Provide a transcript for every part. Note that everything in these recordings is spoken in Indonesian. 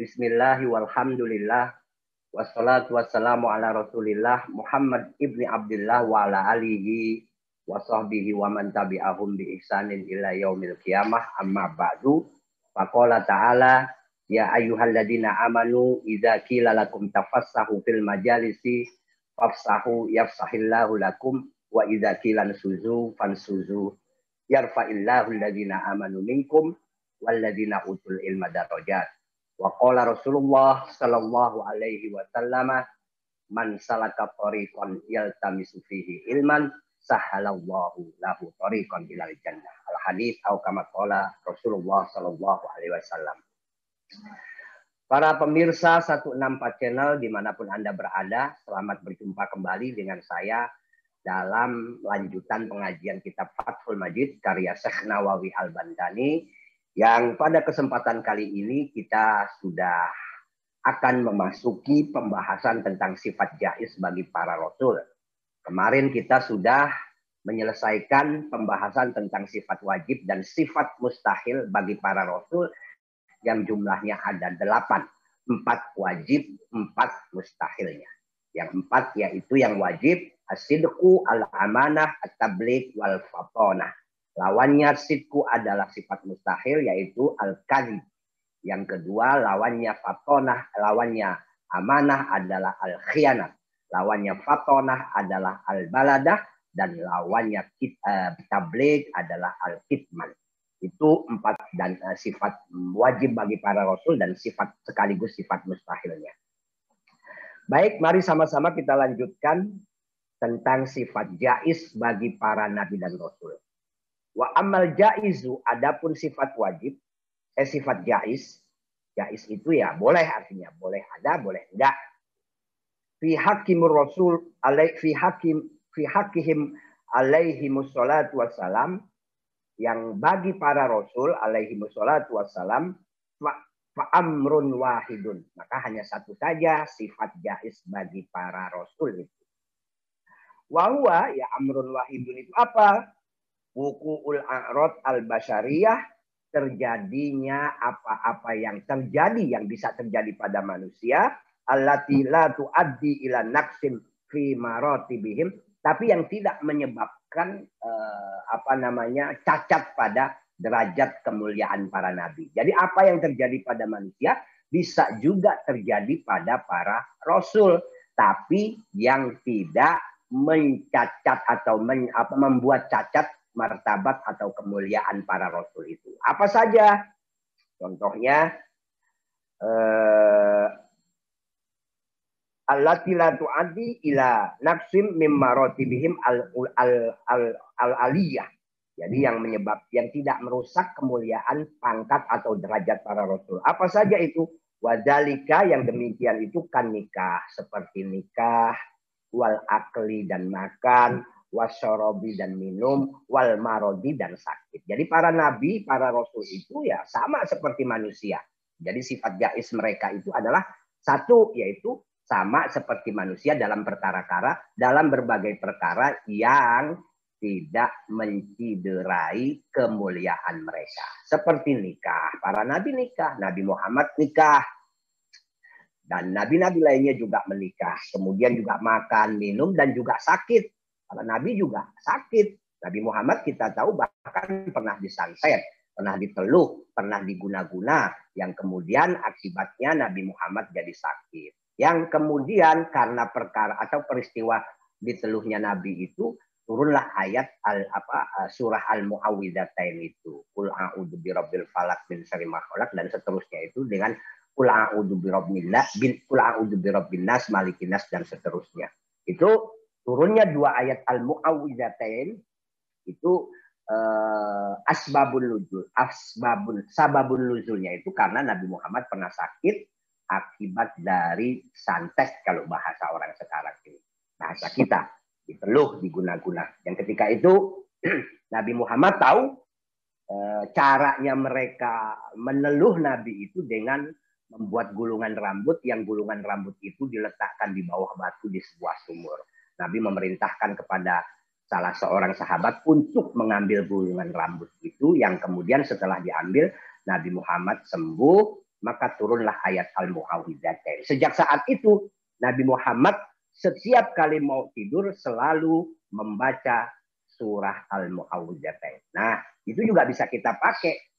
Bismillahi walhamdulillah. Wassalatu wassalamu ala rasulillah Muhammad ibni Abdullah wa ala alihi wa sahbihi wa man tabi'ahum bi ihsanin ila yaumil qiyamah amma ba'du. Faqala ta'ala ya ayyuhalladzina amanu idza qila lakum tafassahu fil majalisi fafsahu yafsahillahu lakum wa idza qila suzu fansuzu yarfa'illahu alladzina amanu minkum walladzina utul ilma darajat. Wa qala Rasulullah sallallahu alaihi wasallam man salaka tariqan yaltamisu fihi ilman sahalallahu lahu tariqan ilal jannah. Al hadis atau kama qala Rasulullah sallallahu alaihi wasallam. Para pemirsa 164 channel di mana pun Anda berada, selamat berjumpa kembali dengan saya dalam lanjutan pengajian kitab Fathul Majid karya Syekh Nawawi Al-Bandani yang pada kesempatan kali ini kita sudah akan memasuki pembahasan tentang sifat jais bagi para rasul. Kemarin kita sudah menyelesaikan pembahasan tentang sifat wajib dan sifat mustahil bagi para rasul yang jumlahnya ada delapan. Empat wajib, empat mustahilnya. Yang empat yaitu yang wajib, asidku, al-amanah, at-tablik, wal-fatonah. Lawannya sidku adalah sifat mustahil yaitu al-kadhib. Yang kedua lawannya fatonah, lawannya amanah adalah al-khianat. Lawannya fatonah adalah al-baladah dan lawannya kit, uh, tabligh adalah al-kitman. Itu empat dan uh, sifat wajib bagi para rasul dan sifat sekaligus sifat mustahilnya. Baik, mari sama-sama kita lanjutkan tentang sifat jais bagi para nabi dan rasul. Wa amal jaizu adapun sifat wajib, eh sifat jais, jais itu ya boleh artinya boleh ada, boleh enggak. Fi hakimur rasul alaih fi hakim fi hakihim alaihi musallatu wassalam yang bagi para rasul alaihi musallatu wassalam fa amrun wahidun. Maka hanya satu saja sifat jais bagi para rasul itu. Wahwa ya amrun wahidun itu apa? Ul a'rad al-basyariyah terjadinya apa-apa yang terjadi yang bisa terjadi pada manusia allati la tuaddi ila naqsim fi maratibihim tapi yang tidak menyebabkan eh, apa namanya cacat pada derajat kemuliaan para nabi. Jadi apa yang terjadi pada manusia bisa juga terjadi pada para rasul, tapi yang tidak mencacat atau men, apa, membuat cacat martabat atau kemuliaan para rasul itu. Apa saja? Contohnya eh, allati la tu'addi ila nafsim mimma ratibihim al al al, al aliyah. Jadi yang menyebab yang tidak merusak kemuliaan pangkat atau derajat para rasul. Apa saja itu? Wadalika yang demikian itu kan nikah seperti nikah, wal akli dan makan, wasyorobi dan minum, wal marodi dan sakit. Jadi para nabi, para rasul itu ya sama seperti manusia. Jadi sifat jais mereka itu adalah satu yaitu sama seperti manusia dalam perkara-kara dalam berbagai perkara yang tidak menciderai kemuliaan mereka. Seperti nikah, para nabi nikah, Nabi Muhammad nikah, dan nabi-nabi lainnya juga menikah. Kemudian juga makan, minum, dan juga sakit. Para Nabi juga sakit. Nabi Muhammad kita tahu bahkan pernah disantet, pernah diteluh, pernah diguna-guna. Yang kemudian akibatnya Nabi Muhammad jadi sakit. Yang kemudian karena perkara atau peristiwa diteluhnya Nabi itu turunlah ayat al apa surah al muawwidatain itu kul a'udzu birabbil falak min syarri ma dan seterusnya itu dengan kul a'udzu birabbil bin kul a'udzu birabbin nas malikin nas dan seterusnya itu turunnya dua ayat al-muawwidatain itu uh, asbabun nuzul, asbabun sababun nuzulnya itu karena Nabi Muhammad pernah sakit akibat dari santet kalau bahasa orang sekarang ini. Bahasa kita dipeluh, diguna-guna. Dan ketika itu Nabi Muhammad tahu e, caranya mereka meneluh Nabi itu dengan membuat gulungan rambut yang gulungan rambut itu diletakkan di bawah batu di sebuah sumur. Nabi memerintahkan kepada salah seorang sahabat untuk mengambil gulungan rambut itu yang kemudian setelah diambil Nabi Muhammad sembuh maka turunlah ayat Al-Muawwidzatain. Sejak saat itu Nabi Muhammad setiap kali mau tidur selalu membaca surah Al-Muawwidzatain. Nah, itu juga bisa kita pakai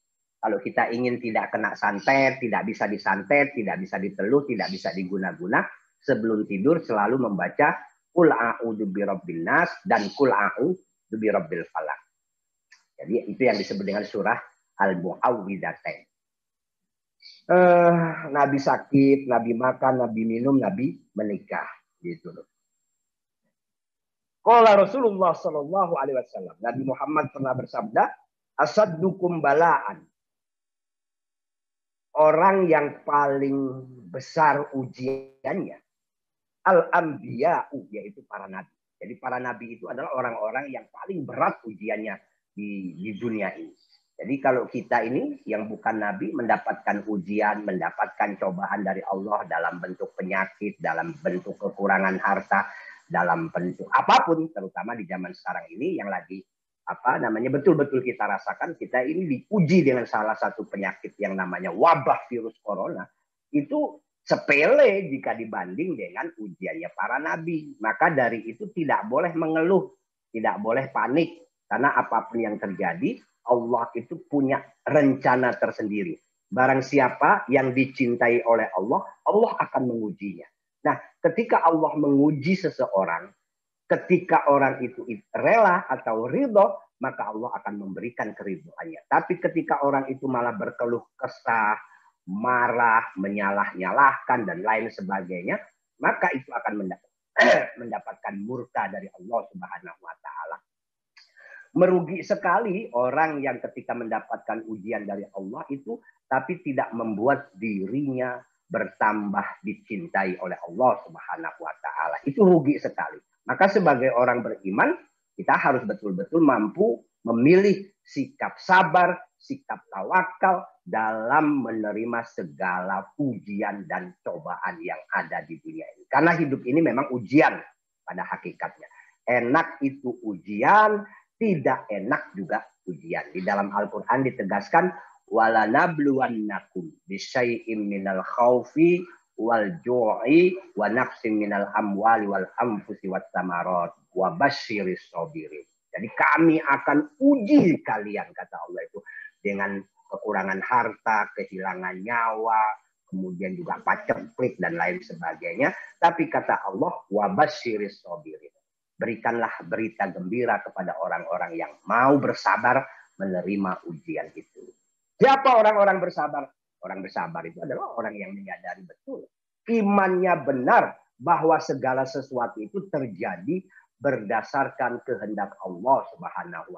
kalau kita ingin tidak kena santet, tidak bisa disantet, tidak bisa diteluh, tidak bisa diguna-guna, sebelum tidur selalu membaca Kul a'udzu birabbil nas dan kul a'udzu birabbil falak. Jadi itu yang disebut dengan surah Al-Muawwidatain. Uh, Nabi sakit, Nabi makan, Nabi minum, Nabi menikah, gitu loh. Kala Rasulullah Shallallahu Alaihi Wasallam, Nabi Muhammad pernah bersabda, asadukum balaan. Orang yang paling besar ujiannya al-anbiya'u yaitu para nabi. Jadi para nabi itu adalah orang-orang yang paling berat ujiannya di, di dunia ini. Jadi kalau kita ini yang bukan nabi mendapatkan ujian, mendapatkan cobaan dari Allah dalam bentuk penyakit, dalam bentuk kekurangan harta, dalam bentuk apa pun, terutama di zaman sekarang ini yang lagi apa namanya betul-betul kita rasakan kita ini diuji dengan salah satu penyakit yang namanya wabah virus corona itu sepele jika dibanding dengan ujiannya para nabi. Maka dari itu tidak boleh mengeluh, tidak boleh panik. Karena apa pun yang terjadi, Allah itu punya rencana tersendiri. Barang siapa yang dicintai oleh Allah, Allah akan mengujinya. Nah, ketika Allah menguji seseorang, ketika orang itu rela atau ridho, maka Allah akan memberikan keriduannya. Tapi ketika orang itu malah berkeluh kesah, marah, menyalah-nyalahkan dan lain sebagainya, maka itu akan mendapatkan murka dari Allah Subhanahu wa taala. Merugi sekali orang yang ketika mendapatkan ujian dari Allah itu tapi tidak membuat dirinya bertambah dicintai oleh Allah Subhanahu wa taala. Itu rugi sekali. Maka sebagai orang beriman, kita harus betul-betul mampu memilih sikap sabar, sikap tawakal dalam menerima segala ujian dan cobaan yang ada di dunia ini. Karena hidup ini memang ujian pada hakikatnya. Enak itu ujian, tidak enak juga ujian. Di dalam Al-Quran ditegaskan, walanabluwannakum bisyai'im minal khawfi wal ju'i wa nafsim minal amwali wal anfusi wat samarat wa basyiris sabirin. Jadi kami akan uji kalian kata Allah itu dengan kekurangan harta, kehilangan nyawa, kemudian juga paceklik dan lain sebagainya. Tapi kata Allah, wabasyiris sobirin. Berikanlah berita gembira kepada orang-orang yang mau bersabar menerima ujian itu. Siapa orang-orang bersabar? Orang bersabar itu adalah orang yang menyadari betul. Imannya benar bahwa segala sesuatu itu terjadi berdasarkan kehendak Allah Subhanahu.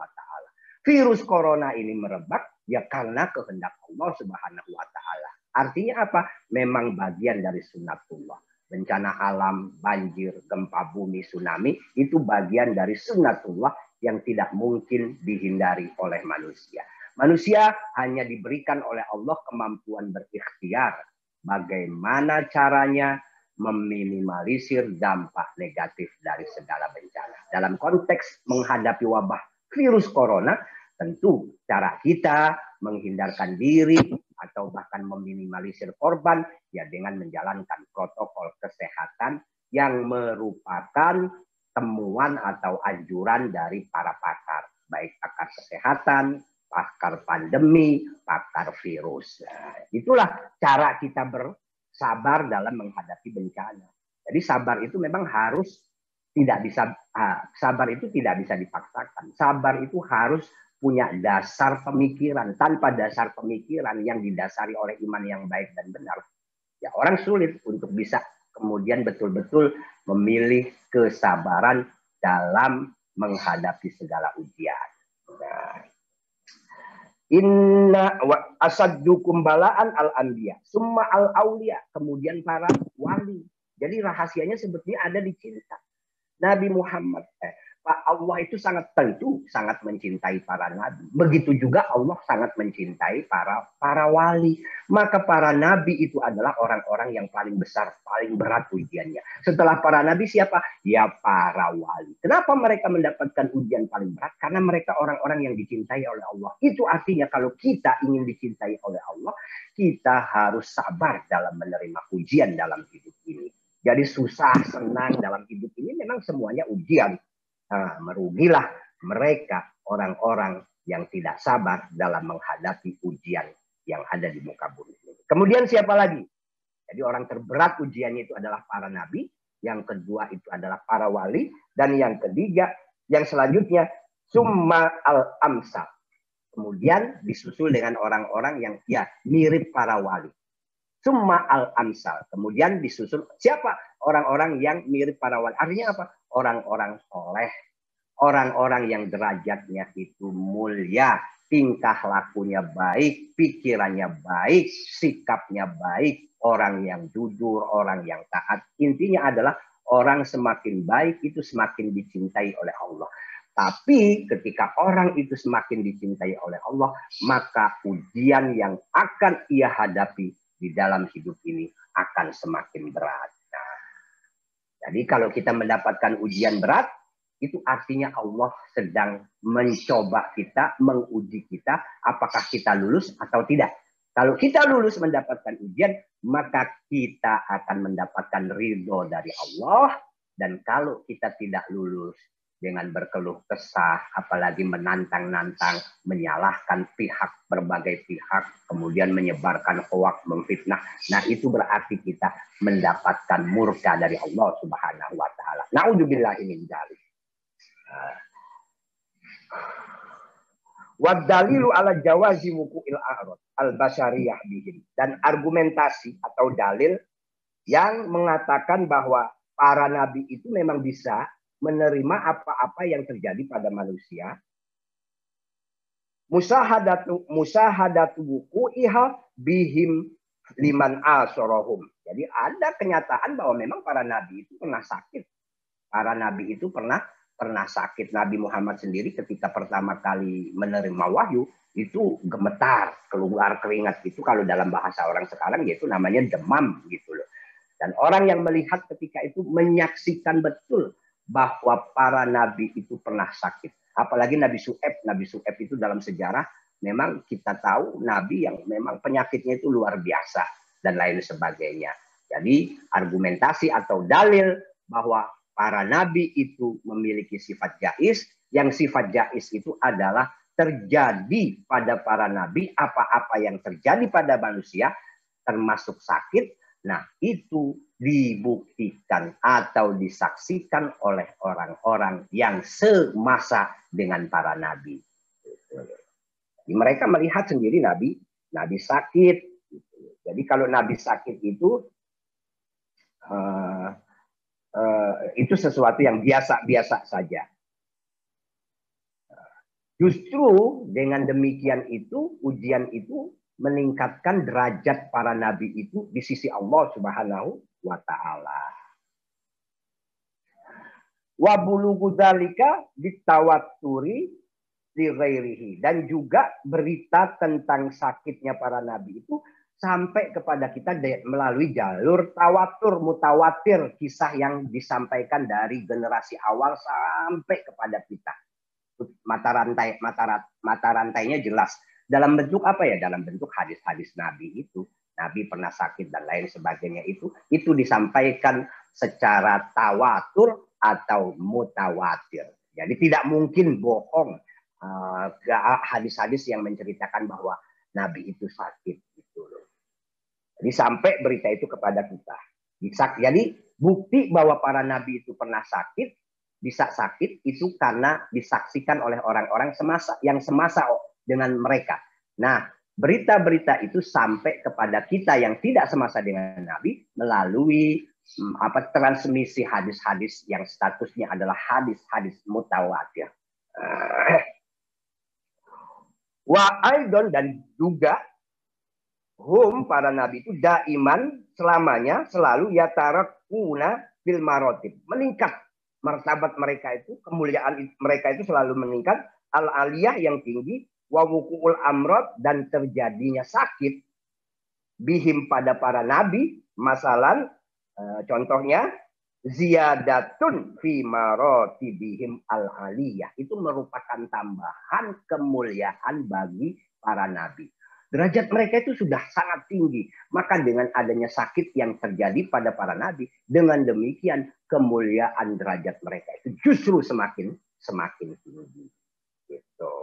Virus corona ini merebak ya karena kehendak Allah Subhanahu wa taala. Artinya apa? Memang bagian dari sunnatullah. Bencana alam, banjir, gempa bumi, tsunami itu bagian dari sunnatullah yang tidak mungkin dihindari oleh manusia. Manusia hanya diberikan oleh Allah kemampuan berikhtiar. Bagaimana caranya meminimalisir dampak negatif dari segala bencana. Dalam konteks menghadapi wabah virus corona, tentu cara kita menghindarkan diri atau bahkan meminimalisir korban ya dengan menjalankan protokol kesehatan yang merupakan temuan atau anjuran dari para pakar, baik pakar kesehatan, pakar pandemi, pakar virus. Nah, itulah cara kita ber, sabar dalam menghadapi bencana. Jadi sabar itu memang harus tidak bisa sabar itu tidak bisa dipaksakan. Sabar itu harus punya dasar pemikiran. Tanpa dasar pemikiran yang didasari oleh iman yang baik dan benar, ya orang sulit untuk bisa kemudian betul-betul memilih kesabaran dalam menghadapi segala ujian. Nah, Inna wa balaan al anbiya, summa al aulia, kemudian para wali. Jadi rahasianya sebetulnya ada di cinta. Nabi Muhammad, eh, Allah itu sangat tentu sangat mencintai para nabi. Begitu juga Allah sangat mencintai para para wali. Maka para nabi itu adalah orang-orang yang paling besar, paling berat ujiannya. Setelah para nabi siapa? Ya para wali. Kenapa mereka mendapatkan ujian paling berat? Karena mereka orang-orang yang dicintai oleh Allah. Itu artinya kalau kita ingin dicintai oleh Allah, kita harus sabar dalam menerima ujian dalam hidup ini. Jadi susah, senang dalam hidup ini memang semuanya ujian Nah, merugilah mereka orang-orang yang tidak sabar dalam menghadapi ujian yang ada di muka bumi. Kemudian siapa lagi? Jadi orang terberat ujiannya itu adalah para nabi, yang kedua itu adalah para wali, dan yang ketiga, yang selanjutnya summa al amsal. Kemudian disusul dengan orang-orang yang ya mirip para wali. Summa al amsal. Kemudian disusul siapa? Orang-orang yang mirip para wali. Artinya apa? Orang-orang soleh. Orang-orang yang derajatnya itu mulia. Tingkah lakunya baik. Pikirannya baik. Sikapnya baik. Orang yang jujur. Orang yang taat. Intinya adalah orang semakin baik itu semakin dicintai oleh Allah. Tapi ketika orang itu semakin dicintai oleh Allah, maka ujian yang akan ia hadapi di dalam hidup ini akan semakin berat. Jadi kalau kita mendapatkan ujian berat, itu artinya Allah sedang mencoba kita, menguji kita, apakah kita lulus atau tidak. Kalau kita lulus mendapatkan ujian, maka kita akan mendapatkan ridho dari Allah. Dan kalau kita tidak lulus, dengan berkeluh kesah, apalagi menantang-nantang, menyalahkan pihak berbagai pihak, kemudian menyebarkan hoak, memfitnah. Nah itu berarti kita mendapatkan murka dari Allah Subhanahu Wa Taala. Naudzubillah ini dari. Wadalilu ala jawazi wuku'il a'rad al-basariyah bihim. Dan argumentasi atau dalil yang mengatakan bahwa para nabi itu memang bisa menerima apa-apa yang terjadi pada manusia. Musahadatu musahadatu buku iha bihim liman asorohum. Jadi ada kenyataan bahwa memang para nabi itu pernah sakit. Para nabi itu pernah pernah sakit. Nabi Muhammad sendiri ketika pertama kali menerima wahyu itu gemetar, keluar keringat itu kalau dalam bahasa orang sekarang yaitu namanya demam gitu loh. Dan orang yang melihat ketika itu menyaksikan betul bahwa para nabi itu pernah sakit. Apalagi Nabi Su'eb. Nabi Su'eb itu dalam sejarah memang kita tahu nabi yang memang penyakitnya itu luar biasa dan lain sebagainya. Jadi argumentasi atau dalil bahwa para nabi itu memiliki sifat jais, yang sifat jais itu adalah terjadi pada para nabi apa-apa yang terjadi pada manusia termasuk sakit. Nah, itu dibuktikan atau disaksikan oleh orang-orang yang semasa dengan para nabi. Mereka melihat sendiri nabi, nabi sakit. Jadi kalau nabi sakit itu uh, uh, itu sesuatu yang biasa-biasa saja. Justru dengan demikian itu ujian itu meningkatkan derajat para nabi itu di sisi Allah Subhanahu wa taala. Wa bulugu dzalika ditawaturi li ghairihi. Dan juga berita tentang sakitnya para nabi itu sampai kepada kita melalui jalur tawatur mutawatir kisah yang disampaikan dari generasi awal sampai kepada kita. Mata rantai mata mata rantainya jelas dalam bentuk apa ya dalam bentuk hadis-hadis nabi itu Nabi pernah sakit dan lain sebagainya itu itu disampaikan secara tawatur atau mutawatir. Jadi tidak mungkin bohong uh, hadis-hadis yang menceritakan bahwa Nabi itu sakit gitu loh. Jadi sampai berita itu kepada kita. Jadi bukti bahwa para nabi itu pernah sakit, bisa sakit itu karena disaksikan oleh orang-orang semasa yang semasa dengan mereka. Nah, berita-berita itu sampai kepada kita yang tidak semasa dengan Nabi melalui hmm, apa transmisi hadis-hadis yang statusnya adalah hadis-hadis mutawatir. Wa aidon dan juga hum para nabi itu daiman selamanya selalu yatarakuna bil marotib. Meningkat martabat mereka itu, kemuliaan mereka itu selalu meningkat. Al aliyah yang tinggi, wa wukuul amrod dan terjadinya sakit bihim pada para nabi. Masalan, eh, contohnya ziyadatun fi marotibihim al aliyah itu merupakan tambahan kemuliaan bagi para nabi. Derajat mereka itu sudah sangat tinggi. Maka dengan adanya sakit yang terjadi pada para nabi, dengan demikian kemuliaan derajat mereka itu justru semakin semakin tinggi. Gitu.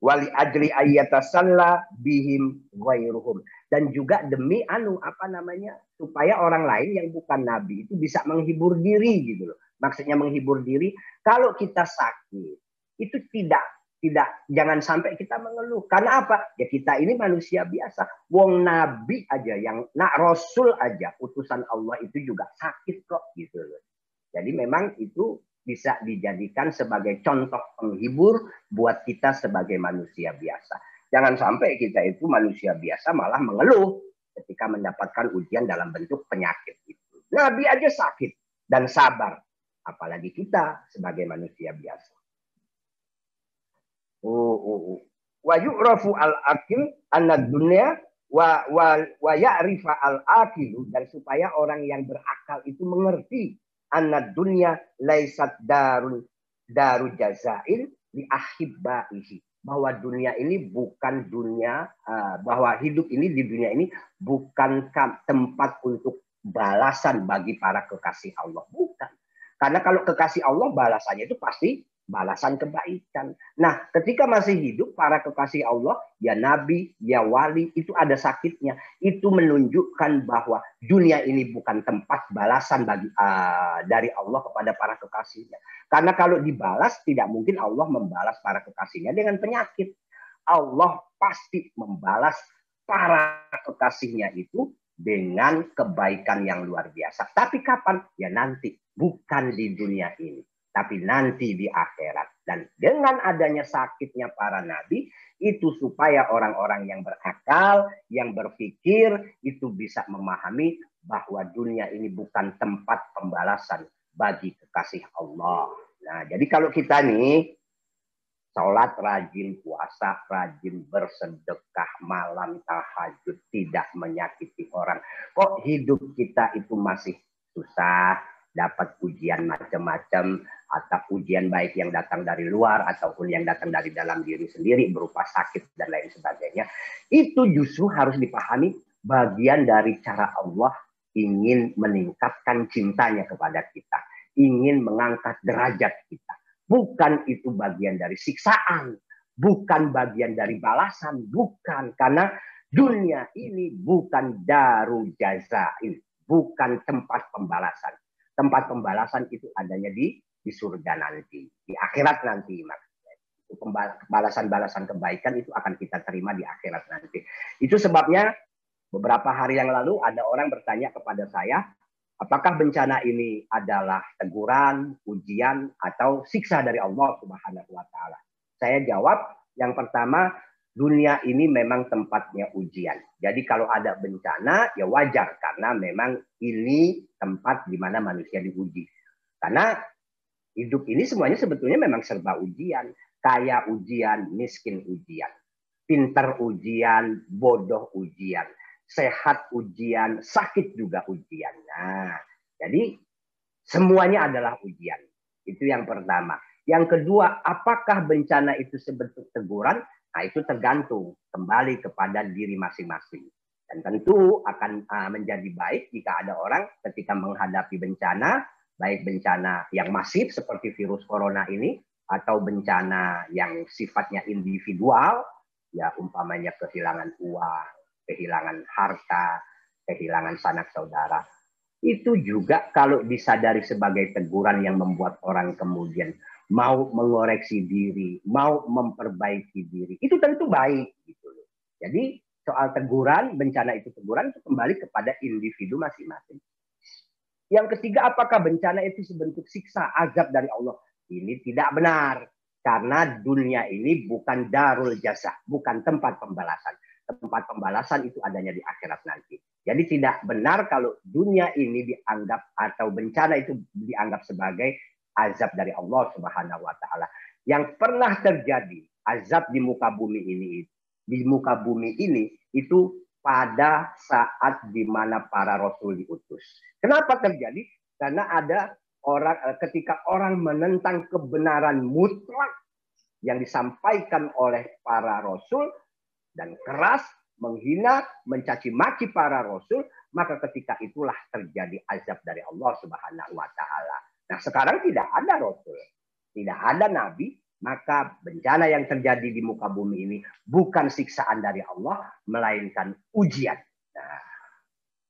Wali ajri ayatasalla bihim ghairuhum. Dan juga demi anu apa namanya supaya orang lain yang bukan nabi itu bisa menghibur diri gitu loh. Maksudnya menghibur diri kalau kita sakit itu tidak tidak jangan sampai kita mengeluh. Karena apa? Ya kita ini manusia biasa. Wong nabi aja yang nak rasul aja utusan Allah itu juga sakit kok gitu loh. Jadi memang itu bisa dijadikan sebagai contoh penghibur buat kita sebagai manusia biasa. Jangan sampai kita itu manusia biasa malah mengeluh ketika mendapatkan ujian dalam bentuk penyakit itu. Nabi aja sakit dan sabar, apalagi kita sebagai manusia biasa. Wa yu'rafu al-akil anna dunya wa wa wa ya'rifa al-akilu dan supaya orang yang berakal itu mengerti anna dunya laisat darun daru jazail li ahibbaihi. Bahwa dunia ini bukan dunia uh, bahwa hidup ini di dunia ini bukan tempat untuk balasan bagi para kekasih Allah. Bukan. Karena kalau kekasih Allah balasannya itu pasti balasan kebaikan. Nah, ketika masih hidup para kekasih Allah, ya nabi, ya wali, itu ada sakitnya. Itu menunjukkan bahwa dunia ini bukan tempat balasan bagi uh, dari Allah kepada para kekasihnya. Karena kalau dibalas, tidak mungkin Allah membalas para kekasihnya dengan penyakit. Allah pasti membalas para kekasihnya itu dengan kebaikan yang luar biasa. Tapi kapan? Ya nanti, bukan di dunia ini tapi nanti di akhirat. Dan dengan adanya sakitnya para nabi, itu supaya orang-orang yang berakal, yang berpikir, itu bisa memahami bahwa dunia ini bukan tempat pembalasan bagi kekasih Allah. Nah, jadi kalau kita nih, sholat rajin, puasa rajin, bersedekah, malam tahajud, tidak menyakiti orang. Kok hidup kita itu masih susah, dapat ujian macam-macam atau ujian baik yang datang dari luar ataupun yang datang dari dalam diri sendiri berupa sakit dan lain sebagainya. Itu justru harus dipahami bagian dari cara Allah ingin meningkatkan cintanya kepada kita ingin mengangkat derajat kita. Bukan itu bagian dari siksaan bukan bagian dari balasan bukan. Karena dunia ini bukan daru jazain bukan tempat pembalasan tempat pembalasan itu adanya di di surga nanti, di akhirat nanti maksudnya. Balasan-balasan kebaikan itu akan kita terima di akhirat nanti. Itu sebabnya beberapa hari yang lalu ada orang bertanya kepada saya, apakah bencana ini adalah teguran, ujian, atau siksa dari Allah Subhanahu wa taala? Saya jawab, yang pertama dunia ini memang tempatnya ujian. Jadi kalau ada bencana ya wajar karena memang ini tempat di mana manusia diuji. Karena hidup ini semuanya sebetulnya memang serba ujian. Kaya ujian, miskin ujian. Pinter ujian, bodoh ujian. Sehat ujian, sakit juga ujian. Nah, jadi semuanya adalah ujian. Itu yang pertama. Yang kedua, apakah bencana itu sebentuk teguran? Nah, itu tergantung kembali kepada diri masing-masing. Dan tentu akan uh, menjadi baik jika ada orang ketika menghadapi bencana, baik bencana yang masif seperti virus corona ini, atau bencana yang sifatnya individual, ya umpamanya kehilangan uang, kehilangan harta, kehilangan sanak saudara. Itu juga kalau disadari sebagai teguran yang membuat orang kemudian mau mengoreksi diri, mau memperbaiki diri, itu tentu baik gitu. Jadi soal teguran, bencana itu teguran itu kembali kepada individu masing-masing. Yang ketiga, apakah bencana itu sebentuk siksa, azab dari Allah? Ini tidak benar. Karena dunia ini bukan darul jasa, bukan tempat pembalasan. Tempat pembalasan itu adanya di akhirat nanti. Jadi tidak benar kalau dunia ini dianggap atau bencana itu dianggap sebagai azab dari Allah Subhanahu wa taala. Yang pernah terjadi azab di muka bumi ini di muka bumi ini itu pada saat di mana para rasul diutus. Kenapa terjadi? Karena ada orang eh, ketika orang menentang kebenaran mutlak yang disampaikan oleh para rasul dan keras menghina, mencaci maki para rasul, maka ketika itulah terjadi azab dari Allah Subhanahu wa taala. Nah, sekarang tidak ada rasul, tidak ada nabi, maka bencana yang terjadi di muka bumi ini bukan siksaan dari Allah, melainkan ujian. Nah,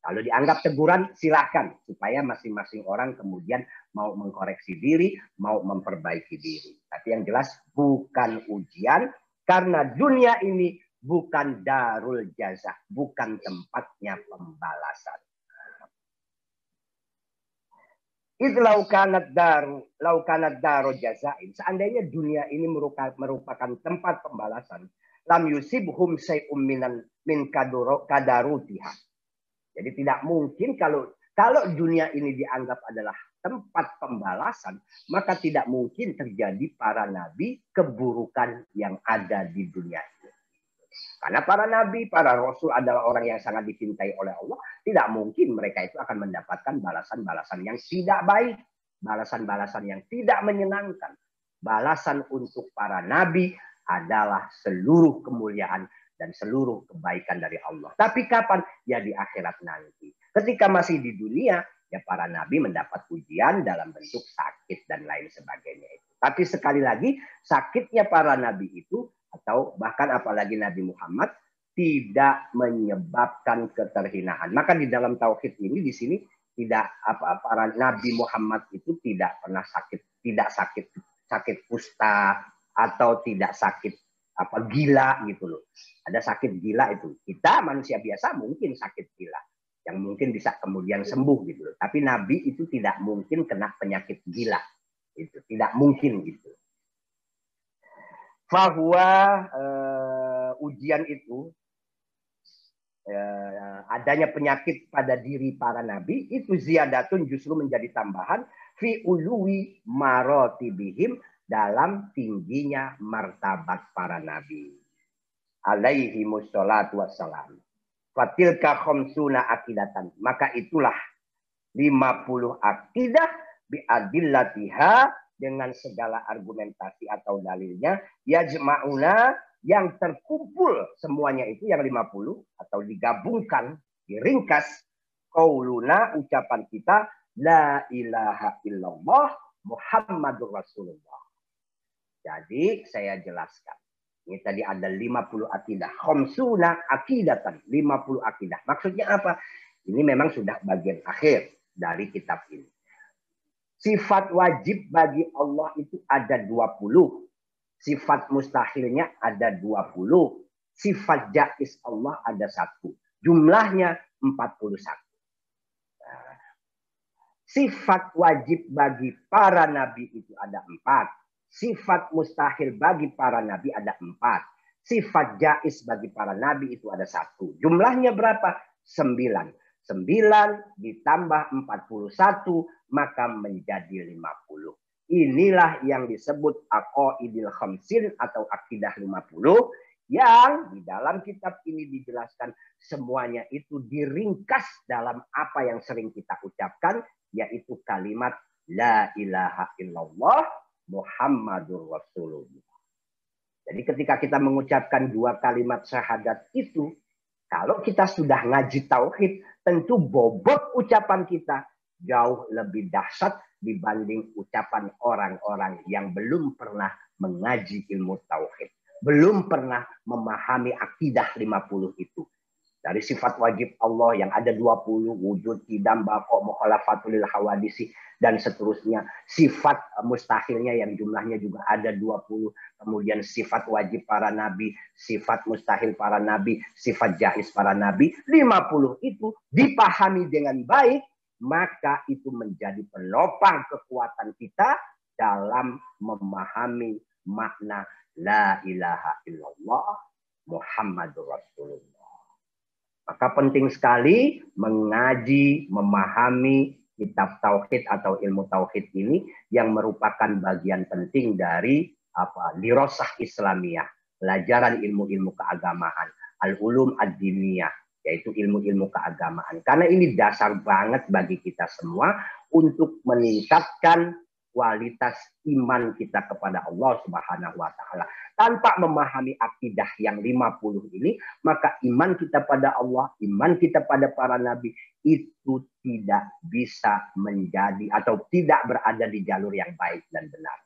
kalau dianggap teguran, silahkan. Supaya masing-masing orang kemudian mau mengkoreksi diri, mau memperbaiki diri. Tapi yang jelas bukan ujian, karena dunia ini bukan darul jazah, bukan tempatnya pembalasan. Itu laukanat daru, laukanat daru jazain. Seandainya dunia ini merupakan tempat pembalasan, lam yusibhum say'um minan min kadarutiha jadi tidak mungkin kalau kalau dunia ini dianggap adalah tempat pembalasan, maka tidak mungkin terjadi para nabi keburukan yang ada di dunia ini. Karena para nabi, para rasul adalah orang yang sangat dicintai oleh Allah, tidak mungkin mereka itu akan mendapatkan balasan-balasan yang tidak baik, balasan-balasan yang tidak menyenangkan. Balasan untuk para nabi adalah seluruh kemuliaan dan seluruh kebaikan dari Allah. Tapi kapan? Ya di akhirat nanti. Ketika masih di dunia, ya para nabi mendapat ujian dalam bentuk sakit dan lain sebagainya itu. Tapi sekali lagi, sakitnya para nabi itu atau bahkan apalagi Nabi Muhammad tidak menyebabkan keterhinaan. Maka di dalam tauhid ini di sini tidak apa para Nabi Muhammad itu tidak pernah sakit, tidak sakit sakit kusta atau tidak sakit apa gila gitu loh. Ada sakit gila itu. Kita manusia biasa mungkin sakit gila yang mungkin bisa kemudian sembuh gitu loh. Tapi nabi itu tidak mungkin kena penyakit gila. Itu tidak mungkin gitu. Bahwa uh, ujian itu uh, adanya penyakit pada diri para nabi itu ziyadatun justru menjadi tambahan fi uluwi marotibihim dalam tingginya martabat para nabi. Alaihi musholatu wassalam. Fatilka khomsuna akidatan. Maka itulah 50 akidah biadillatiha dengan segala argumentasi atau dalilnya. Yajma'una yang terkumpul semuanya itu yang 50 atau digabungkan, diringkas. Qauluna ucapan kita la ilaha illallah Muhammadur Rasulullah. Jadi saya jelaskan. Ini tadi ada 50 akidah. Khomsuna akidatan. 50 akidah. Maksudnya apa? Ini memang sudah bagian akhir dari kitab ini. Sifat wajib bagi Allah itu ada 20. Sifat mustahilnya ada 20. Sifat jais Allah ada satu. Jumlahnya 41. Sifat wajib bagi para nabi itu ada empat Sifat mustahil bagi para nabi ada empat. Sifat jais bagi para nabi itu ada satu. Jumlahnya berapa? Sembilan. Sembilan ditambah empat puluh satu maka menjadi lima puluh. Inilah yang disebut aqaidil khamsin atau akidah lima puluh yang di dalam kitab ini dijelaskan semuanya itu diringkas dalam apa yang sering kita ucapkan yaitu kalimat la ilaha illallah Muhammadur Rasulullah. Jadi ketika kita mengucapkan dua kalimat syahadat itu, kalau kita sudah ngaji tauhid, tentu bobot ucapan kita jauh lebih dahsyat dibanding ucapan orang-orang yang belum pernah mengaji ilmu tauhid. Belum pernah memahami akidah 50 itu. Dari sifat wajib Allah yang ada 20, wujud, tidak, bako, mukhalafatul hawadisi, dan seterusnya. Sifat mustahilnya yang jumlahnya juga ada 20. Kemudian sifat wajib para nabi, sifat mustahil para nabi, sifat jahis para nabi. 50 itu dipahami dengan baik, maka itu menjadi penopang kekuatan kita dalam memahami makna la ilaha illallah Muhammadur Rasulullah. Maka penting sekali mengaji, memahami kitab tauhid atau ilmu tauhid ini yang merupakan bagian penting dari apa dirosah Islamiyah, pelajaran ilmu-ilmu keagamaan, al-ulum ad-diniyah, yaitu ilmu-ilmu keagamaan. Karena ini dasar banget bagi kita semua untuk meningkatkan kualitas iman kita kepada Allah Subhanahu wa taala. Tanpa memahami akidah yang 50 ini, maka iman kita pada Allah, iman kita pada para nabi itu tidak bisa menjadi atau tidak berada di jalur yang baik dan benar.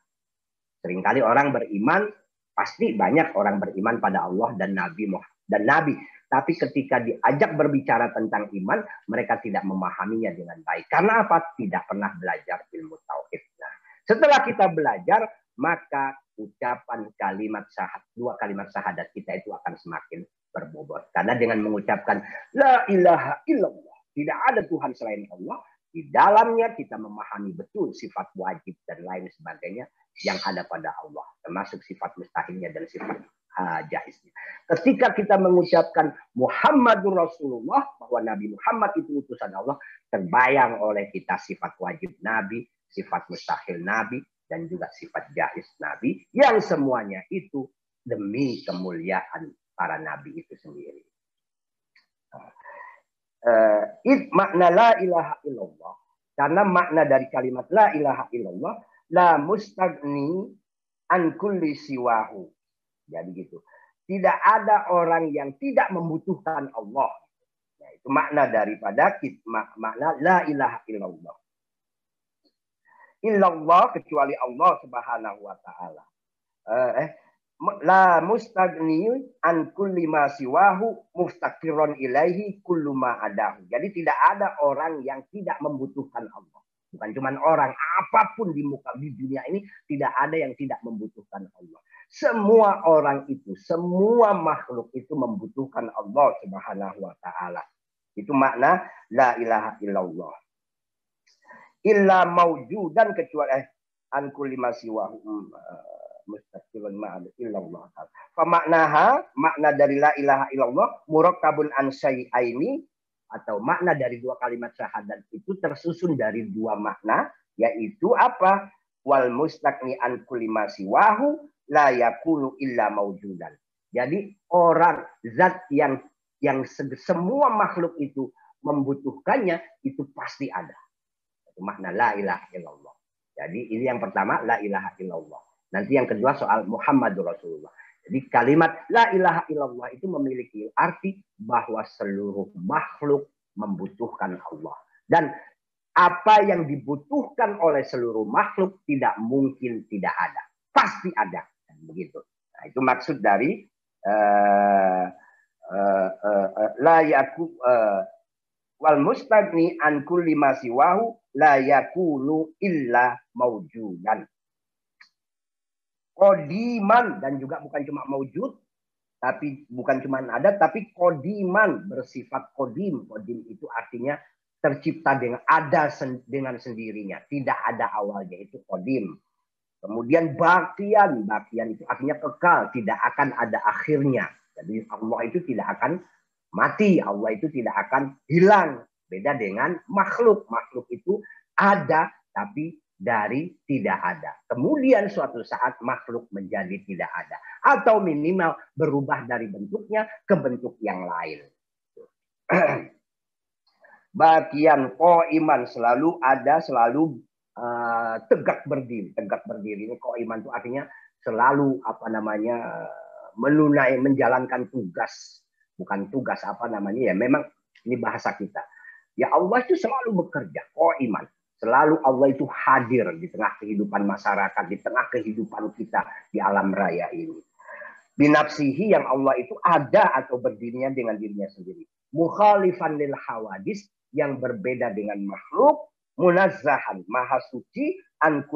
Seringkali orang beriman, pasti banyak orang beriman pada Allah dan Nabi dan Nabi. Tapi ketika diajak berbicara tentang iman, mereka tidak memahaminya dengan baik. Karena apa? Tidak pernah belajar ilmu tauhid. Nah, setelah kita belajar, maka ucapan kalimat syahadat, dua kalimat syahadat kita itu akan semakin berbobot. Karena dengan mengucapkan la ilaha illallah, tidak ada Tuhan selain Allah, di dalamnya kita memahami betul sifat wajib dan lain sebagainya yang ada pada Allah, termasuk sifat mustahilnya dan sifat uh. Ketika kita mengucapkan Muhammadur Rasulullah bahwa Nabi Muhammad itu utusan Allah, terbayang oleh kita sifat wajib Nabi, sifat mustahil Nabi, dan juga sifat jaiz Nabi yang semuanya itu demi kemuliaan para Nabi itu sendiri. Uh, it makna la ilaha illallah karena makna dari kalimat la ilaha illallah la mustagni an kulli siwahu jadi gitu. Tidak ada orang yang tidak membutuhkan Allah. Nah, itu makna daripada makna la ilaha illallah. Illallah kecuali Allah Subhanahu wa taala. Eh, eh la mustagni an kulli ma siwahu muftakiron ilaihi kullu ma adahu. Jadi tidak ada orang yang tidak membutuhkan Allah. Bukan cuma orang, apa pun di muka di dunia ini tidak ada yang tidak membutuhkan Allah. Semua orang itu, semua makhluk itu membutuhkan Allah Subhanahu wa taala. Itu makna la ilaha illallah. Illa maujudan kecuali eh an kulli hmm, eh, mustaqilun illallah. Famaknaha, makna dari la ilaha illallah murakkabun an syai'aini atau makna dari dua kalimat syahadat itu tersusun dari dua makna yaitu apa? Wal mustaqni an kulli masiwahu la yakunu illa maujudan. Jadi orang zat yang yang semua makhluk itu membutuhkannya itu pasti ada. Itu makna la ilaha illallah. Jadi ini yang pertama la ilaha illallah. Nanti yang kedua soal Muhammadur Rasulullah. Jadi kalimat la ilaha illallah itu memiliki arti bahwa seluruh makhluk membutuhkan Allah. Dan apa yang dibutuhkan oleh seluruh makhluk tidak mungkin tidak ada. Pasti ada begitu. Nah, itu maksud dari uh, uh, uh, la yaku wal mustagni an kulli ma siwahu la yakunu illa maujudan. Kodiman dan juga bukan cuma maujud, tapi bukan cuma ada, tapi kodiman bersifat kodim. Kodim itu artinya tercipta dengan ada sen, dengan sendirinya, tidak ada awalnya itu kodim. Kemudian bakian, bakian itu artinya kekal, tidak akan ada akhirnya. Jadi Allah itu tidak akan mati, Allah itu tidak akan hilang. Beda dengan makhluk, makhluk itu ada tapi dari tidak ada. Kemudian suatu saat makhluk menjadi tidak ada. Atau minimal berubah dari bentuknya ke bentuk yang lain. Bagian iman selalu ada, selalu uh, tegak berdiri. Tegak berdiri ini kok iman itu artinya selalu apa namanya menunai menjalankan tugas, bukan tugas apa namanya ya memang ini bahasa kita. Ya Allah itu selalu bekerja, kok iman. Selalu Allah itu hadir di tengah kehidupan masyarakat, di tengah kehidupan kita di alam raya ini. Binafsihi yang Allah itu ada atau berdirinya dengan dirinya sendiri. Mukhalifan lil hawadis yang berbeda dengan makhluk munazzahan, maha suci, an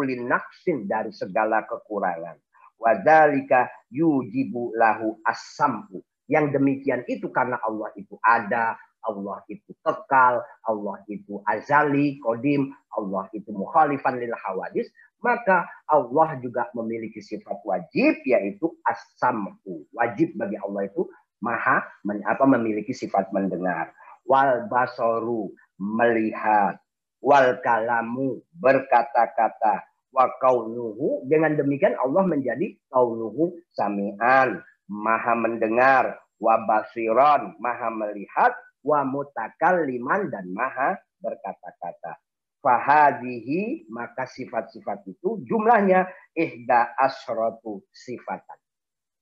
dari segala kekurangan. Wadalika yujibu lahu asampu. Yang demikian itu karena Allah itu ada, Allah itu kekal, Allah itu azali, kodim, Allah itu mukhalifan lil hawadis, maka Allah juga memiliki sifat wajib yaitu as-sam'u. Wajib bagi Allah itu maha apa memiliki sifat mendengar. Wal basoru melihat. Wal kalamu berkata-kata. Wa kaunuhu dengan demikian Allah menjadi kaunuhu sami'an. Maha mendengar. Wa basiron maha melihat. Wa mutakalliman dan maha berkata-kata fahadihi maka sifat-sifat itu jumlahnya ihda asratu sifatan.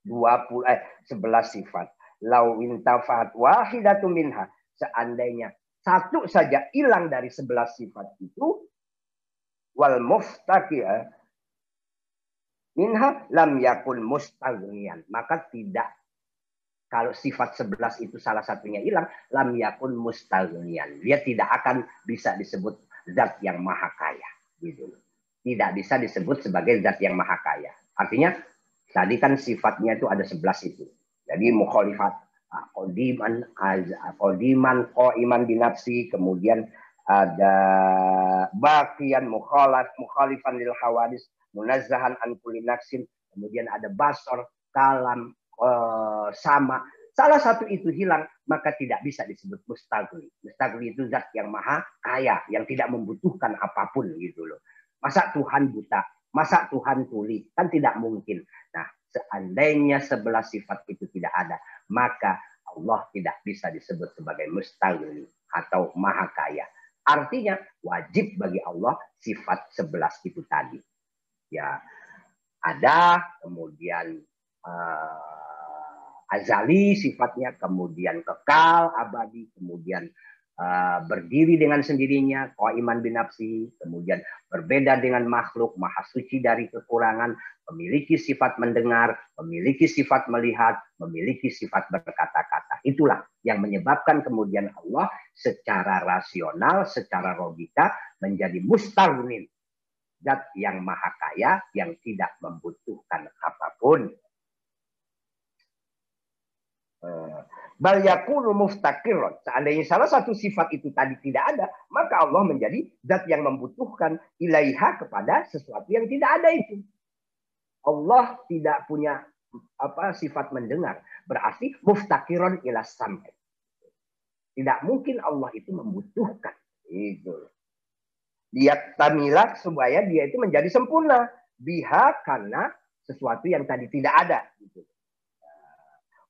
20 eh 11 sifat. Lau intafat wahidatu minha. Seandainya satu saja hilang dari 11 sifat itu wal muftaqi eh, minha lam yakun mustaghniyan. Maka tidak kalau sifat 11 itu salah satunya hilang, lam yakun mustaghniyan. Dia tidak akan bisa disebut zat yang maha kaya. Gitu. Tidak bisa disebut sebagai zat yang maha kaya. Artinya tadi kan sifatnya itu ada sebelas itu. Jadi mukhalifat kodiman kodiman iman binafsi kemudian ada bakian mukhalaf mukhalifan lil hawadis munazzahan an kulli kemudian ada basor kalam uh, sama salah satu itu hilang maka tidak bisa disebut mustagli. Mustagli itu zat yang maha kaya, yang tidak membutuhkan apa pun gitu loh. Masa Tuhan buta? Masa Tuhan tuli? Kan tidak mungkin. Nah, seandainya sebelah sifat itu tidak ada, maka Allah tidak bisa disebut sebagai mustagli atau maha kaya. Artinya wajib bagi Allah sifat sebelas itu tadi. Ya, ada kemudian uh, azali sifatnya, kemudian kekal, abadi, kemudian uh, berdiri dengan sendirinya, iman binafsi, kemudian berbeda dengan makhluk, maha suci dari kekurangan, memiliki sifat mendengar, memiliki sifat melihat, memiliki sifat berkata-kata. Itulah yang menyebabkan kemudian Allah secara rasional, secara logika menjadi mustawnin. Zat yang maha kaya, yang tidak membutuhkan apa pun Eh, bal yakunu. Seandainya salah satu sifat itu tadi tidak ada, maka Allah menjadi zat yang membutuhkan ilaiha kepada sesuatu yang tidak ada itu. Allah tidak punya apa sifat mendengar. Berarti muftakirun ila sampai. Tidak mungkin Allah itu membutuhkan. Itu. Dia tamilak supaya dia itu menjadi sempurna. Biha karena sesuatu yang tadi tidak ada. Gitu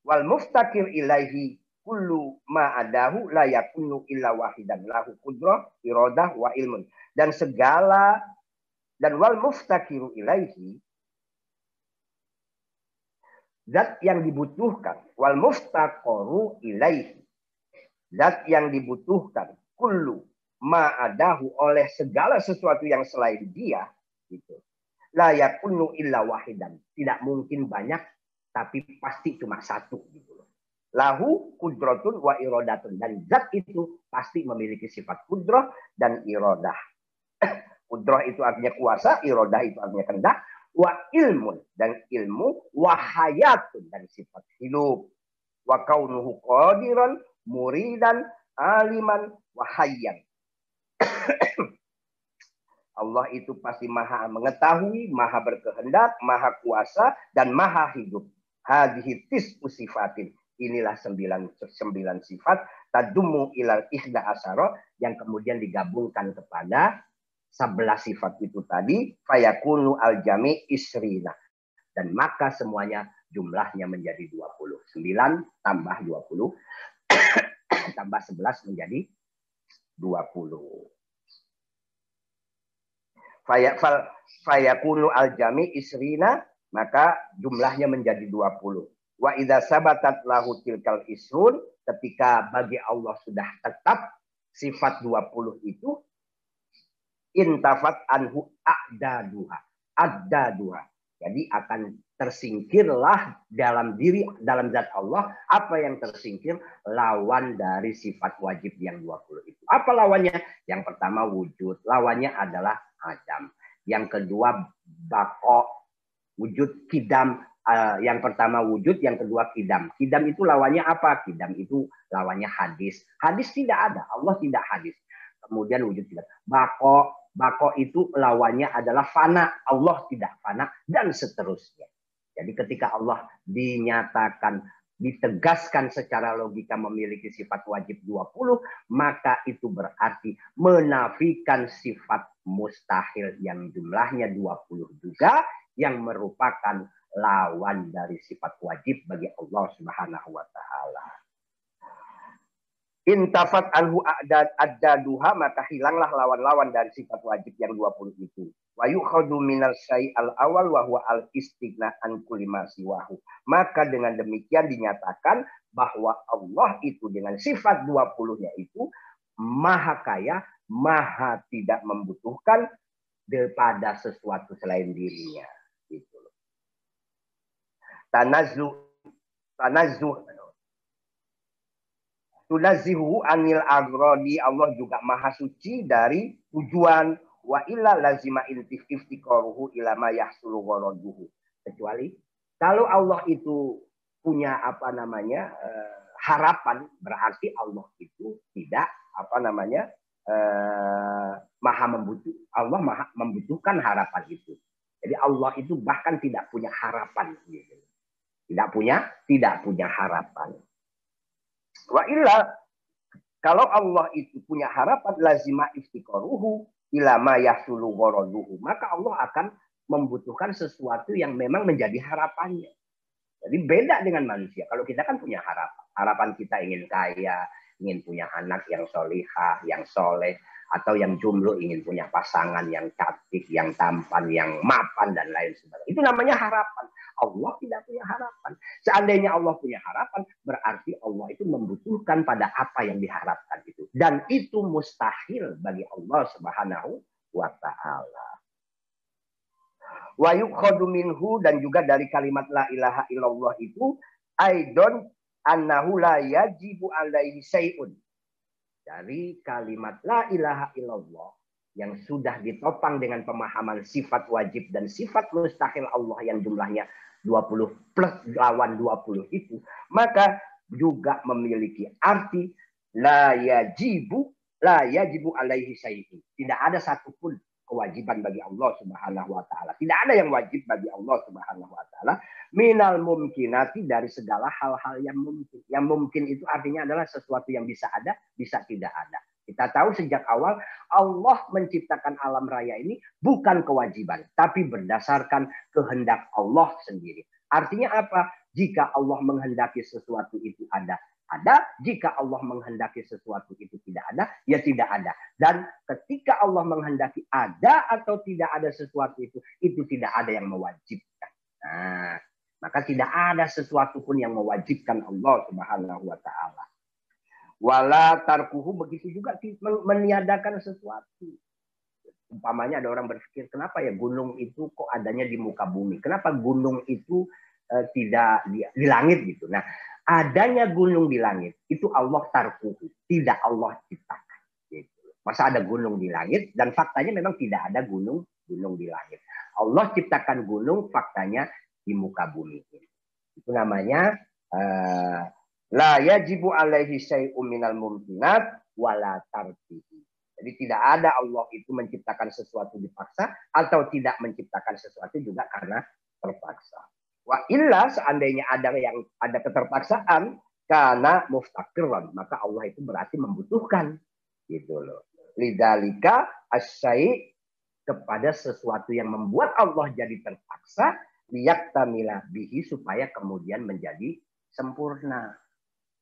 wal muftakir ilaihi kullu ma adahu la yakunu illa wahidan. Lahu qudrah iradah wa ilmun. Dan segala dan wal muftakiru ilaihi zat yang dibutuhkan. Wal muftaqaru ilaihi zat yang dibutuhkan. Kullu ma adahu oleh segala sesuatu yang selain dia gitu. La yakunu illa wahidan. Tidak mungkin banyak tapi pasti cuma satu gitu loh. Lahu kudrotun wa irodatun dan zat itu pasti memiliki sifat kudroh dan irodah. kudroh itu artinya kuasa, irodah itu artinya kendak, wa ilmun dan ilmu, wa hayatun dan sifat hidup, wa kaunuhu qadiran, muridan, aliman, wa hayyan. Allah itu pasti maha mengetahui, maha berkehendak, maha kuasa, dan maha hidup hadhihi tis'u. Inilah sembilan, sembilan sifat. Tadumu ilal ihda asaro. Yang kemudian digabungkan kepada sebelas sifat itu tadi. Fayakunu al jami isrina. Dan maka semuanya jumlahnya menjadi 29 tambah 20 tambah 11 menjadi 20 fayakunu al jami isrina maka jumlahnya menjadi 20. Wa idza sabatat lahu tilkal isrun ketika bagi Allah sudah tetap sifat 20 itu intafat anhu a'daduha. A'daduha. Jadi akan tersingkirlah dalam diri dalam zat Allah apa yang tersingkir? Lawan dari sifat wajib yang 20 itu. Apa lawannya? Yang pertama wujud. Lawannya adalah adam. Yang kedua bako wujud kidam uh, yang pertama wujud, yang kedua kidam. Kidam itu lawannya apa? Kidam itu lawannya hadis. Hadis tidak ada, Allah tidak hadis. kemudian wujud tidak. Bako, bako itu lawannya adalah fana. Allah tidak fana dan seterusnya. Jadi ketika Allah dinyatakan ditegaskan secara logika memiliki sifat wajib 20, maka itu berarti menafikan sifat mustahil yang jumlahnya 20 juga yang merupakan lawan dari sifat wajib bagi Allah Subhanahu wa taala. Intafat anhu duha maka hilanglah lawan-lawan dari sifat wajib yang 20 itu. Wa yukhadu minal syai al awal wa huwa al istighna an kulli siwahu. Maka dengan demikian dinyatakan bahwa Allah itu dengan sifat 20-nya itu maha kaya, maha tidak membutuhkan daripada sesuatu selain dirinya. Tanazu tanazu Tunazihu anil agrodi Allah juga maha suci dari tujuan wa illa lazima intif iftikoruhu ilama yahsulu gharaduhu. Kecuali kalau Allah itu punya apa namanya uh, harapan berarti Allah itu tidak apa namanya uh, maha membutuh Allah maha membutuhkan harapan itu. Jadi Allah itu bahkan tidak punya harapan gitu. Tidak punya tidak punya harapan. Wa illa kalau Allah itu punya harapan lazima iftikoruhu ilama yasulu goroduhu. Maka Allah akan membutuhkan sesuatu yang memang menjadi harapannya. Jadi beda dengan manusia. Kalau kita kan punya harapan. Harapan kita ingin kaya, ingin punya anak yang solihah, yang soleh atau yang jomblo ingin punya pasangan yang cantik, yang tampan, yang mapan dan lain sebagainya. Itu namanya harapan. Allah tidak punya harapan. Seandainya Allah punya harapan, berarti Allah itu membutuhkan pada apa yang diharapkan itu. Dan itu mustahil bagi Allah Subhanahu wa taala. Wa minhu dan juga dari kalimat la ilaha illallah itu aidon annahu la yajibu alaihi syai'un dari kalimat la ilaha illallah yang sudah ditopang dengan pemahaman sifat wajib dan sifat mustahil Allah yang jumlahnya 20 plus lawan 20 itu, maka juga memiliki arti la yajibu la yajibu alaihi syai'un. Tidak ada satupun kewajiban bagi Allah Subhanahu wa taala. Tidak ada yang wajib bagi Allah Subhanahu wa taala minal mumkinati dari segala hal-hal yang mungkin. Yang mungkin itu artinya adalah sesuatu yang bisa ada, bisa tidak ada. Kita tahu sejak awal Allah menciptakan alam raya ini bukan kewajiban, tapi berdasarkan kehendak Allah sendiri. Artinya apa? Jika Allah menghendaki sesuatu itu ada, ada. Jika Allah menghendaki sesuatu itu tidak ada, ya tidak ada. Dan ketika Allah menghendaki ada atau tidak ada sesuatu itu, itu tidak ada yang mewajibkan. Nah, maka tidak ada sesuatu pun yang mewajibkan Allah Subhanahu wa taala. Wala tarkuhu begitu juga meniadakan sesuatu. Umpamanya ada orang berpikir, kenapa ya gunung itu kok adanya di muka bumi? Kenapa gunung itu uh, tidak di, di langit gitu? Nah, adanya gunung di langit itu Allah tarkuhu, tidak Allah ciptakan. Gitu. Masa ada gunung di langit dan faktanya memang tidak ada gunung gunung di langit. Allah ciptakan gunung, faktanya di muka bumi. Itu namanya uh, la yajibu alaihi syai'un minal mumkinat wala tartihi. Jadi tidak ada Allah itu menciptakan sesuatu dipaksa atau tidak menciptakan sesuatu juga karena terpaksa. Wa illa seandainya ada yang ada keterpaksaan karena muftakiran maka Allah itu berarti membutuhkan gitu loh. Lidalika asyai kepada sesuatu yang membuat Allah jadi terpaksa liyak tamilah bihi supaya kemudian menjadi sempurna.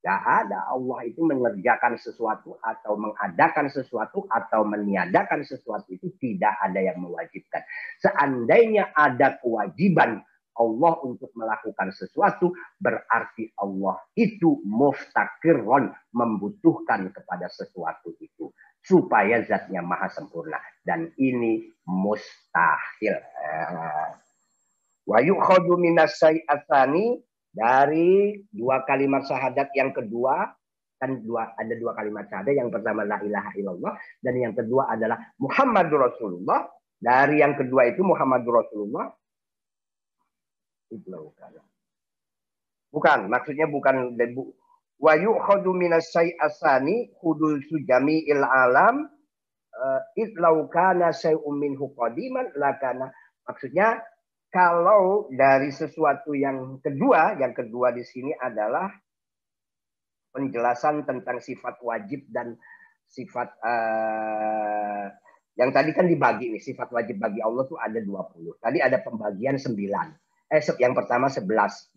Gak ada Allah itu mengerjakan sesuatu atau mengadakan sesuatu atau meniadakan sesuatu itu tidak ada yang mewajibkan. Seandainya ada kewajiban Allah untuk melakukan sesuatu berarti Allah itu muftakirun membutuhkan kepada sesuatu itu supaya zatnya maha sempurna dan ini mustahil. Wa yukhadu minas dari dua kalimat syahadat yang kedua kan dua ada dua kalimat syahadat yang pertama la ilaha illallah dan yang kedua adalah Muhammadur Rasulullah dari yang kedua itu Muhammadur Rasulullah bukan. Bukan, maksudnya bukan. Wa yu'khadu minas syai'asani hudul sujami il alam eh, itlau kana syai'un minhu qadiman lakana maksudnya kalau dari sesuatu yang kedua, yang kedua di sini adalah penjelasan tentang sifat wajib dan sifat uh, yang tadi kan dibagi nih sifat wajib bagi Allah tuh ada 20. Tadi ada pembagian 9. Eh yang pertama 11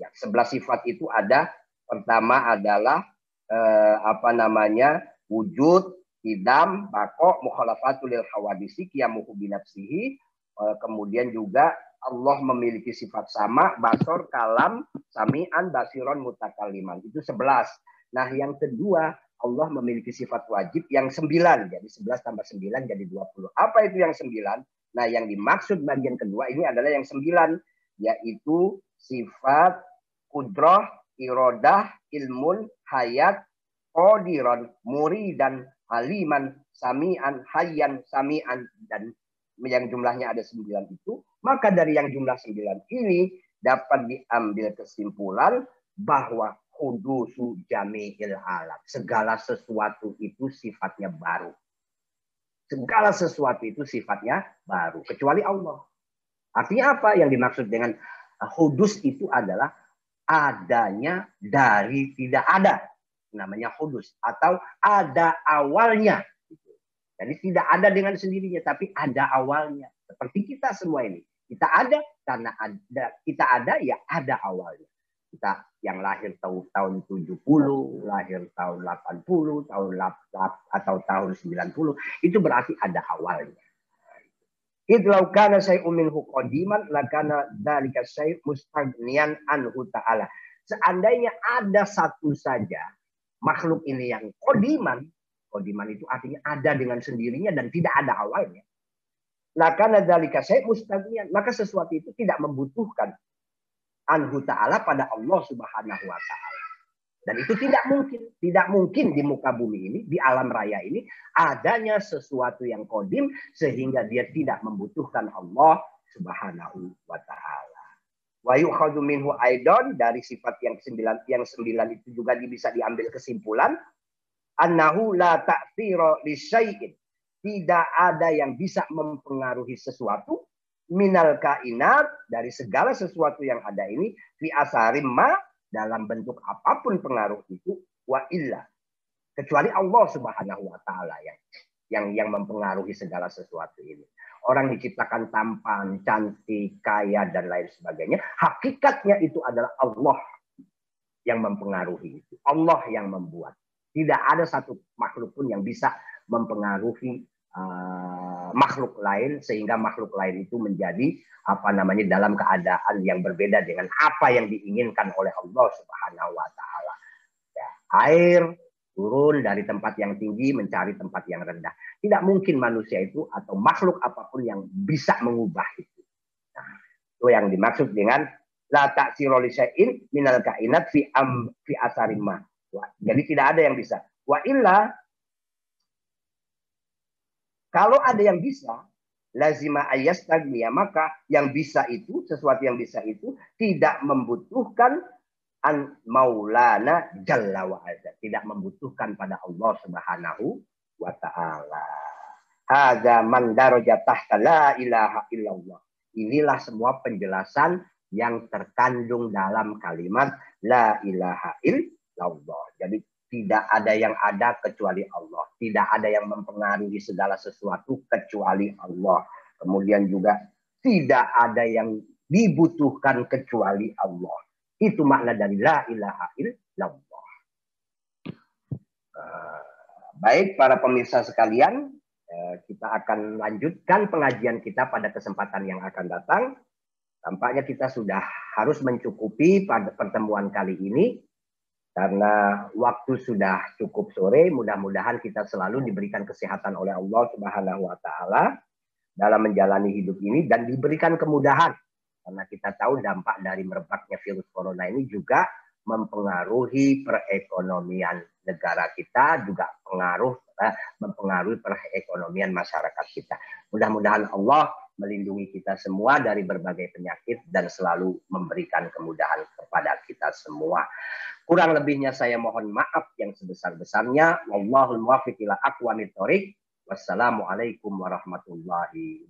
ya. 11 sifat itu ada pertama adalah uh, apa namanya? wujud, idam, bako, mukhalafatul lil hawadisi, kiamuhu binafsihi, uh, kemudian juga Allah memiliki sifat sama, basor, kalam, sami'an, basiron, mutakaliman. Itu sebelas. Nah yang kedua, Allah memiliki sifat wajib yang sembilan. Jadi sebelas tambah sembilan jadi dua puluh. Apa itu yang sembilan? Nah yang dimaksud bagian kedua ini adalah yang sembilan. Yaitu sifat kudroh, irodah, ilmun, hayat, qadiron, muri, dan aliman, sami'an, hayyan, sami'an, dan yang jumlahnya ada sembilan itu, maka dari yang jumlah sembilan ini dapat diambil kesimpulan bahwa hudusu jami'il alam. Segala sesuatu itu sifatnya baru. Segala sesuatu itu sifatnya baru. Kecuali Allah. Artinya apa yang dimaksud dengan hudus itu adalah adanya dari tidak ada. Namanya hudus. Atau ada awalnya. Jadi tidak ada dengan sendirinya, tapi ada awalnya. Seperti kita semua ini. Kita ada karena ada kita ada ya ada awalnya. Kita yang lahir tahun tahun 70, lahir tahun 80, tahun 8, atau tahun 90, itu berarti ada awalnya. Idlau kana syai'un minhu qadiman lakana dzalika syai' mustagnian anhu ta'ala. Seandainya ada satu saja makhluk ini yang qadiman, Kodiman itu artinya ada dengan sendirinya dan tidak ada awalnya. Lakana dalika saya mustaghniyan. Maka sesuatu itu tidak membutuhkan anhu ta'ala pada Allah subhanahu wa ta'ala. Dan itu tidak mungkin. Tidak mungkin di muka bumi ini, di alam raya ini, adanya sesuatu yang kodim sehingga dia tidak membutuhkan Allah subhanahu wa ta'ala. Wa yukhadu aidon dari sifat yang sembilan, yang sembilan itu juga bisa diambil kesimpulan annahu la ta'thira li syai'in. Tidak ada yang bisa mempengaruhi sesuatu minal kainat dari segala sesuatu yang ada ini fi asarim ma dalam bentuk apa pun pengaruh itu wa illa kecuali Allah Subhanahu wa taala yang yang yang mempengaruhi segala sesuatu ini. Orang diciptakan tampan, cantik, kaya dan lain sebagainya. Hakikatnya itu adalah Allah yang mempengaruhi itu. Allah yang membuat. Tidak ada satu makhluk pun yang bisa mempengaruhi uh, makhluk lain sehingga makhluk lain itu menjadi apa namanya dalam keadaan yang berbeda dengan apa yang diinginkan oleh Allah Subhanahu wa taala. Ya, air turun dari tempat yang tinggi mencari tempat yang rendah. Tidak mungkin manusia itu atau makhluk apa pun yang bisa mengubah itu. Nah, itu yang dimaksud dengan la ta'siru minal kainat fi am fi asarimah. Jadi tidak ada yang bisa. Wa illa kalau ada yang bisa, lazima ayas tagniya, maka yang bisa itu, sesuatu yang bisa itu tidak membutuhkan an maulana jalla wa azza. Tidak membutuhkan pada Allah subhanahu wa ta'ala. Hadza man daraja tahta la ilaha illallah. Inilah semua penjelasan yang terkandung dalam kalimat la ilaha illallah Allah. Jadi tidak ada yang ada kecuali Allah. Tidak ada yang mempengaruhi segala sesuatu kecuali Allah. Kemudian juga tidak ada yang dibutuhkan kecuali Allah. Itu makna dari la ilaha illallah. Uh, baik para pemirsa sekalian, uh, kita akan lanjutkan pengajian kita pada kesempatan yang akan datang. Tampaknya kita sudah harus mencukupi pada pertemuan kali ini. Karena waktu sudah cukup sore, mudah-mudahan kita selalu diberikan kesehatan oleh Allah Subhanahu wa taala dalam menjalani hidup ini dan diberikan kemudahan. Karena kita tahu dampak dari merebaknya virus corona ini juga mempengaruhi perekonomian negara kita, juga pengaruh eh, mempengaruhi perekonomian masyarakat kita. Mudah-mudahan Allah melindungi kita semua dari berbagai penyakit dan selalu memberikan kemudahan kepada kita semua. Kurang lebihnya saya mohon maaf yang sebesar-besarnya. Wallahul muwaffiq ila aqwamit thoriq. Wassalamualaikum warahmatullahi